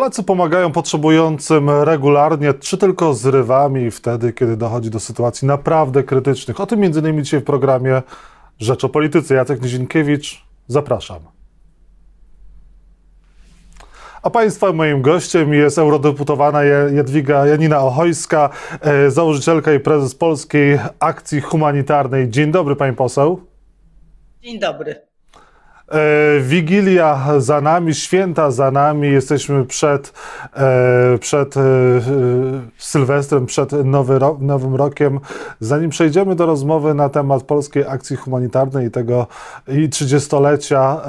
Polacy pomagają potrzebującym regularnie, czy tylko zrywami wtedy, kiedy dochodzi do sytuacji naprawdę krytycznych. O tym innymi dzisiaj w programie Rzecz o Polityce. Jacek Nizinkiewicz, zapraszam. A Państwa moim gościem jest eurodeputowana Jadwiga Janina Ochojska, e, założycielka i prezes Polskiej Akcji Humanitarnej. Dzień dobry, pani poseł. Dzień dobry. E, Wigilia za nami, święta za nami, jesteśmy przed, e, przed e, Sylwestrem, przed nowy ro, Nowym Rokiem. Zanim przejdziemy do rozmowy na temat Polskiej Akcji Humanitarnej i tego i 30-lecia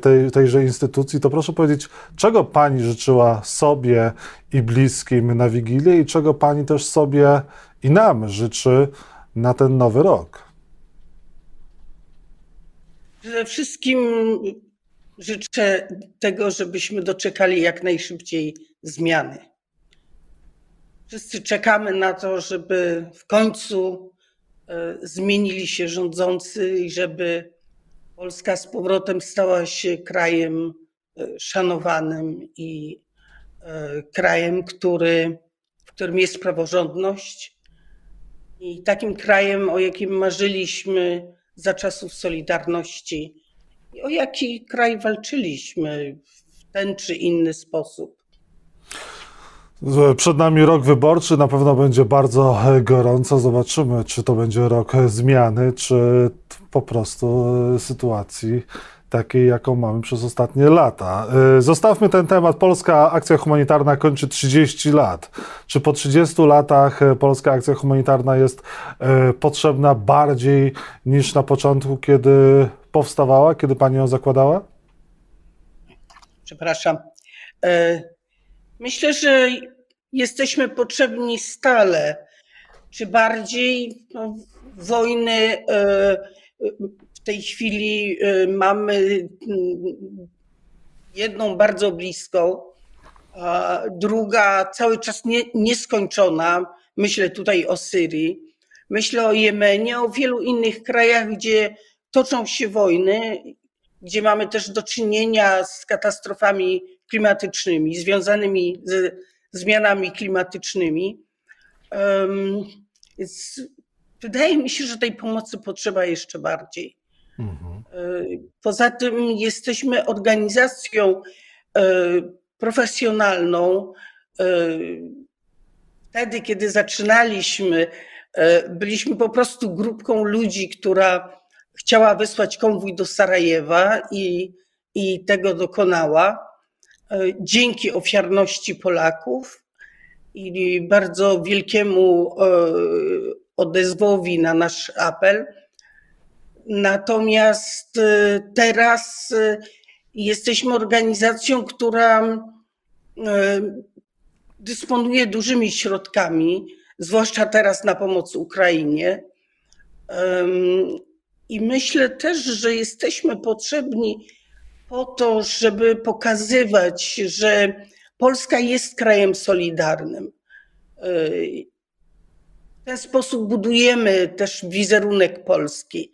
tej, tejże instytucji, to proszę powiedzieć, czego Pani życzyła sobie i bliskim na Wigilię i czego Pani też sobie i nam życzy na ten nowy rok? Przede wszystkim życzę tego, żebyśmy doczekali jak najszybciej zmiany. Wszyscy czekamy na to, żeby w końcu e, zmienili się rządzący i żeby Polska z powrotem stała się krajem e, szanowanym i e, krajem, który, w którym jest praworządność i takim krajem, o jakim marzyliśmy za czasów Solidarności. O jaki kraj walczyliśmy w ten czy inny sposób? Przed nami rok wyborczy, na pewno będzie bardzo gorąco. Zobaczymy, czy to będzie rok zmiany, czy po prostu sytuacji takiej, jaką mamy przez ostatnie lata. Y, zostawmy ten temat. Polska Akcja Humanitarna kończy 30 lat. Czy po 30 latach y, Polska Akcja Humanitarna jest y, potrzebna bardziej niż na początku, kiedy powstawała, kiedy pani ją zakładała? Przepraszam. Myślę, że jesteśmy potrzebni stale. Czy bardziej no, wojny w tej chwili y, mamy mm, jedną bardzo bliską, druga cały czas nie, nieskończona. Myślę tutaj o Syrii, myślę o Jemenie, o wielu innych krajach, gdzie toczą się wojny, gdzie mamy też do czynienia z katastrofami klimatycznymi, związanymi ze zmianami klimatycznymi. Um, więc wydaje mi się, że tej pomocy potrzeba jeszcze bardziej. Poza tym jesteśmy organizacją e, profesjonalną. E, wtedy, kiedy zaczynaliśmy, e, byliśmy po prostu grupką ludzi, która chciała wysłać konwój do Sarajewa i, i tego dokonała. Dzięki ofiarności Polaków i bardzo wielkiemu odezwowi na nasz apel Natomiast y, teraz y, jesteśmy organizacją, która y, dysponuje dużymi środkami, zwłaszcza teraz na pomoc Ukrainie. I myślę też, że jesteśmy potrzebni po to, żeby pokazywać, że Polska jest krajem solidarnym. W ten sposób budujemy też wizerunek Polski.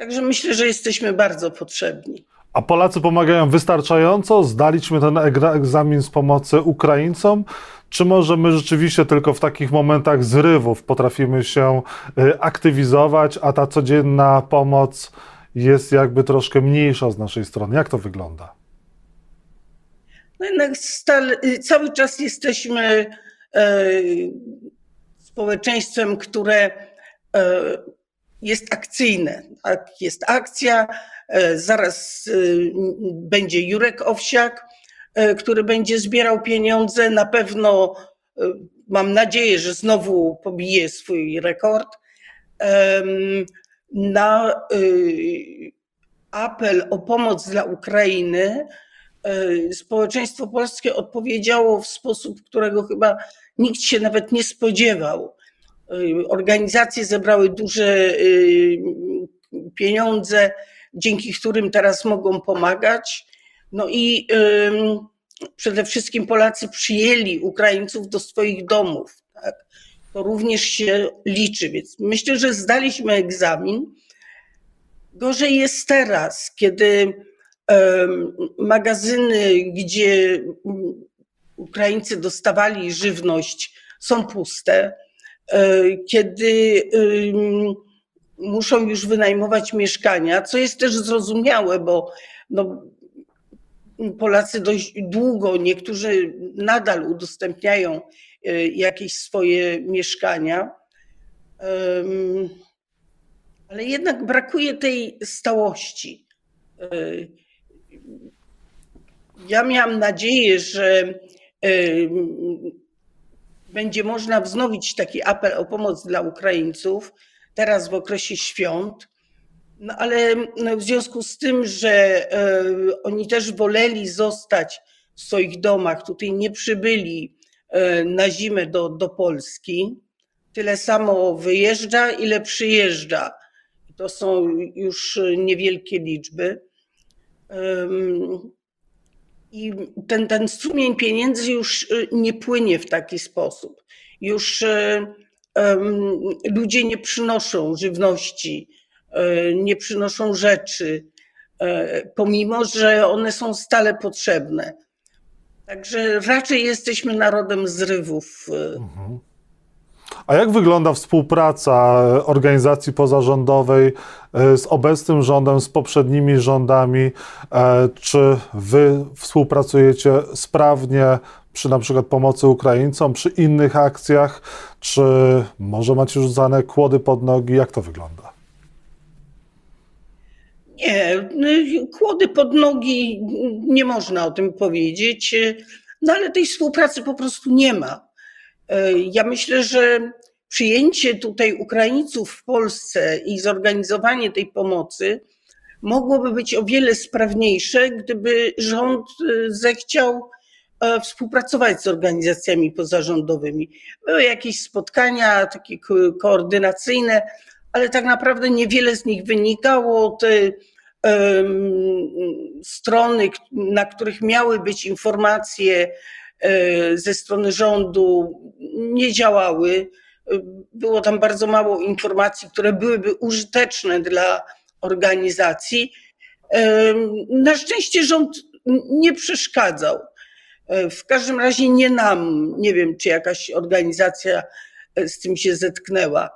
Także myślę, że jesteśmy bardzo potrzebni. A Polacy pomagają wystarczająco? Zdaliśmy ten egzamin z pomocy Ukraińcom? Czy może my rzeczywiście tylko w takich momentach zrywów potrafimy się y, aktywizować, a ta codzienna pomoc jest jakby troszkę mniejsza z naszej strony? Jak to wygląda? No jednak stale, y, cały czas jesteśmy e, społeczeństwem, które e, jest akcyjne. Jest akcja, e, zaraz e, będzie Jurek Owsiak, e, który będzie zbierał pieniądze. Na pewno mam nadzieję, że znowu pobije swój rekord. Na apel o pomoc dla Ukrainy społeczeństwo polskie odpowiedziało w sposób, którego chyba nikt się nawet nie spodziewał. Y, organizacje zebrały duże y, pieniądze, dzięki którym teraz mogą pomagać. No i przede wszystkim Polacy przyjęli Ukraińców do swoich domów. Tak? To również się liczy, więc myślę, że zdaliśmy egzamin. Gorzej jest teraz, kiedy magazyny, gdzie Ukraińcy dostawali żywność, są puste. E, kiedy muszą już wynajmować mieszkania, co jest też zrozumiałe, bo no, Polacy dość długo, niektórzy nadal udostępniają e, jakieś swoje mieszkania, ale jednak brakuje tej stałości. E, ja miałam nadzieję, że będzie można wznowić taki apel o pomoc dla Ukraińców teraz w okresie świąt. No ale w związku z tym, że e, oni też woleli zostać w swoich domach, tutaj nie przybyli e, na zimę do, do Polski, tyle samo wyjeżdża, ile przyjeżdża. To są już niewielkie liczby. I ten, ten strumień pieniędzy już y, nie płynie w taki sposób. Już um, ludzie nie przynoszą żywności, um, nie przynoszą rzeczy, um, pomimo że one są stale potrzebne. Także raczej jesteśmy narodem zrywów. Mhm. A jak wygląda współpraca organizacji pozarządowej e, z obecnym rządem, z poprzednimi rządami? E, czy wy współpracujecie sprawnie przy na przykład pomocy Ukraińcom, przy innych akcjach? Czy może macie rzucane kłody pod nogi? Jak to wygląda? Nie, kłody pod nogi nie można o tym powiedzieć, no ale tej współpracy po prostu nie ma. E, ja myślę, że przyjęcie tutaj Ukraińców w Polsce i zorganizowanie tej pomocy mogłoby być o wiele sprawniejsze, gdyby rząd e, zechciał e, współpracować z organizacjami pozarządowymi. Były jakieś spotkania takie koordynacyjne, ale tak naprawdę niewiele z nich wynikało. Te strony, na których miały być informacje, E, ze strony rządu nie działały. Było tam bardzo mało informacji, które byłyby użyteczne dla organizacji. E, na szczęście rząd nie przeszkadzał. E, w każdym razie nie nam, nie wiem, czy jakaś organizacja z tym się zetknęła.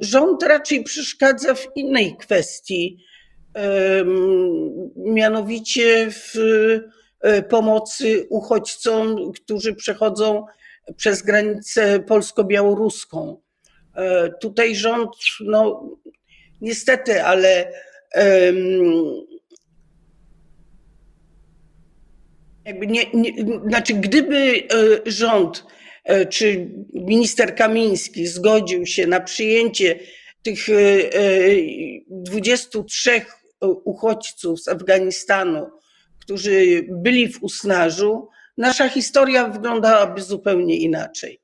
Rząd raczej przeszkadza w innej kwestii, mianowicie w E, pomocy uchodźcom, którzy przechodzą przez granicę polsko-białoruską. E, tutaj rząd, no niestety, ale jakby nie, nie, znaczy gdyby e, rząd czy minister Kamiński zgodził się na przyjęcie tych 23 uchodźców z Afganistanu którzy byli w Usnarzu, nasza historia wyglądałaby zupełnie inaczej.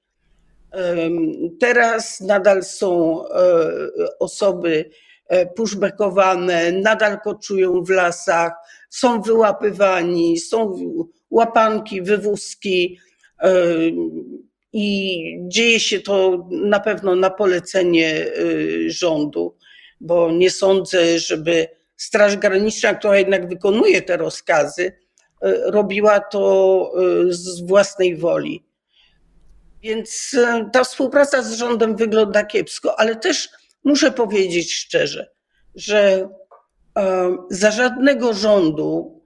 Teraz nadal są e, osoby e, pushbackowane, nadal koczują w lasach, są wyłapywani, są łapanki, wywózki i dzieje się to na pewno na polecenie e, rządu, bo nie sądzę, żeby Straż Graniczna, która jednak wykonuje te rozkazy, e, robiła to e, z własnej woli. Więc e, ta współpraca z rządem wygląda kiepsko, ale też muszę powiedzieć szczerze, że za żadnego rządu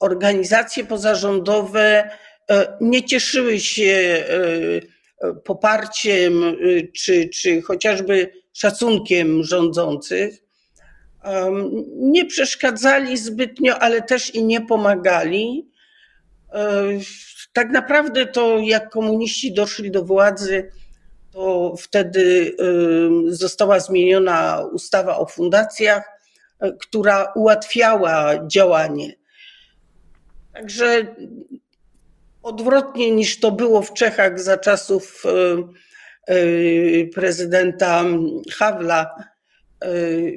organizacje pozarządowe nie cieszyły się poparciem czy, czy chociażby szacunkiem rządzących nie przeszkadzali zbytnio, ale też i nie pomagali. Tak naprawdę to jak komuniści doszli do władzy, to wtedy została zmieniona ustawa o fundacjach, e, która ułatwiała działanie. Także odwrotnie niż to było w Czechach za czasów e, e, prezydenta Hawla,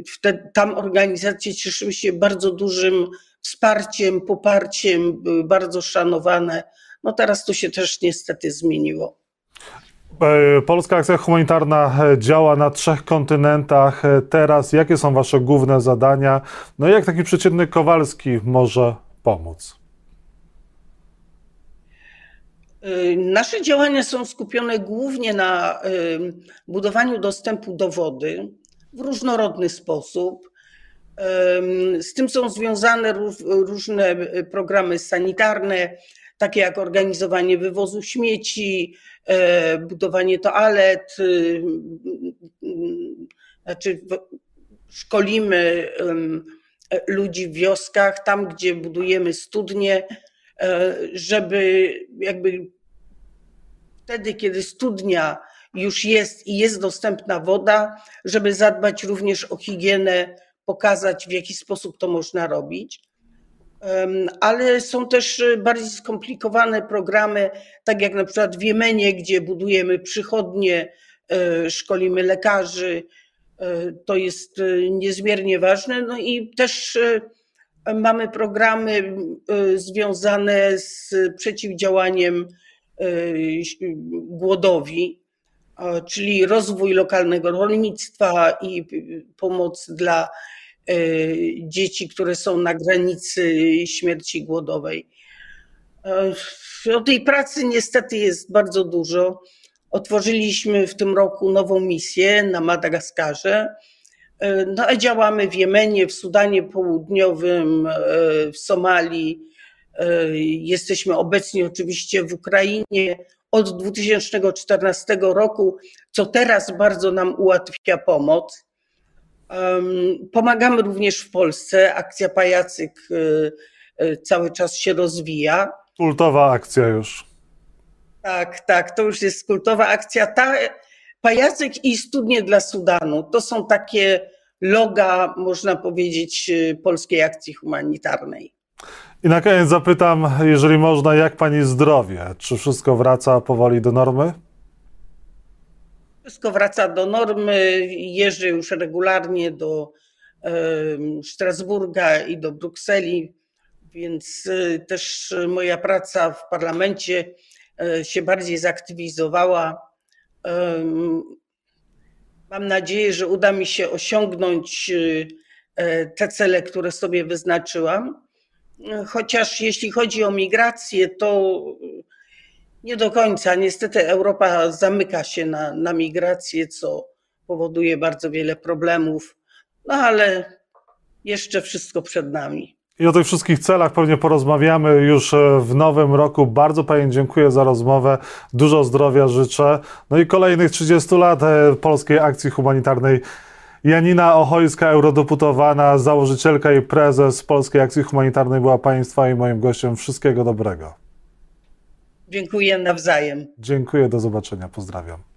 Wtedy, tam organizacje cieszyły się bardzo dużym wsparciem, poparciem, były bardzo szanowane. No teraz to się też niestety zmieniło. E, Polska Akcja Humanitarna działa na trzech kontynentach. E, Teraz jakie są Wasze główne zadania? No i jak taki przeciętny Kowalski może pomóc? Nasze działania są skupione głównie na budowaniu dostępu do wody w różnorodny sposób. Z tym są związane różne programy sanitarne, takie jak organizowanie wywozu śmieci, e, budowanie toalet, y, znaczy szkolimy ludzi w wioskach, tam gdzie budujemy studnie, e, żeby jakby wtedy, kiedy studnia już jest i jest dostępna woda, żeby zadbać również o higienę, pokazać w jaki sposób to można robić ale są też e, bardziej skomplikowane programy, tak jak na przykład w Jemenie, gdzie budujemy przychodnie, e, szkolimy lekarzy. E, to jest niezmiernie ważne. No i też mamy programy związane z przeciwdziałaniem głodowi, czyli rozwój lokalnego rolnictwa i pomoc dla E, dzieci, które są na granicy śmierci głodowej. E, o tej pracy niestety jest bardzo dużo. Otworzyliśmy w tym roku nową misję na Madagaskarze. E, no, a działamy w Jemenie, w Sudanie Południowym, w Somalii. Jesteśmy obecni oczywiście w Ukrainie od 2014 roku, co teraz bardzo nam ułatwia pomoc. Pomagamy również w Polsce. Akcja Pajacyk y, y, cały czas się rozwija. Kultowa akcja już. Tak, tak, to już jest kultowa akcja. Ta, Pajacyk i Studnie dla Sudanu to są takie loga, można powiedzieć, y, polskiej akcji humanitarnej. I na koniec zapytam, jeżeli można, jak pani zdrowie? Czy wszystko wraca powoli do normy? Wszystko wraca do normy. Jeżdżę już regularnie do Strasburga i do Brukseli, więc e, też moja praca w parlamencie e, się bardziej zaktywizowała. Mam nadzieję, że uda mi się osiągnąć e, te cele, które sobie wyznaczyłam. Chociaż jeśli chodzi o migrację, to nie do końca. Niestety Europa zamyka się na, na migrację, co powoduje bardzo wiele problemów, no ale jeszcze wszystko przed nami. I o tych wszystkich celach pewnie porozmawiamy już e, w nowym roku. Bardzo Pani dziękuję za rozmowę. Dużo zdrowia życzę. No i kolejnych 30 lat e, Polskiej Akcji Humanitarnej. Janina Ochojska, eurodeputowana, założycielka i prezes Polskiej Akcji Humanitarnej była Państwa i moim gościem. Wszystkiego dobrego. Dziękuję nawzajem. Dziękuję, do zobaczenia. Pozdrawiam.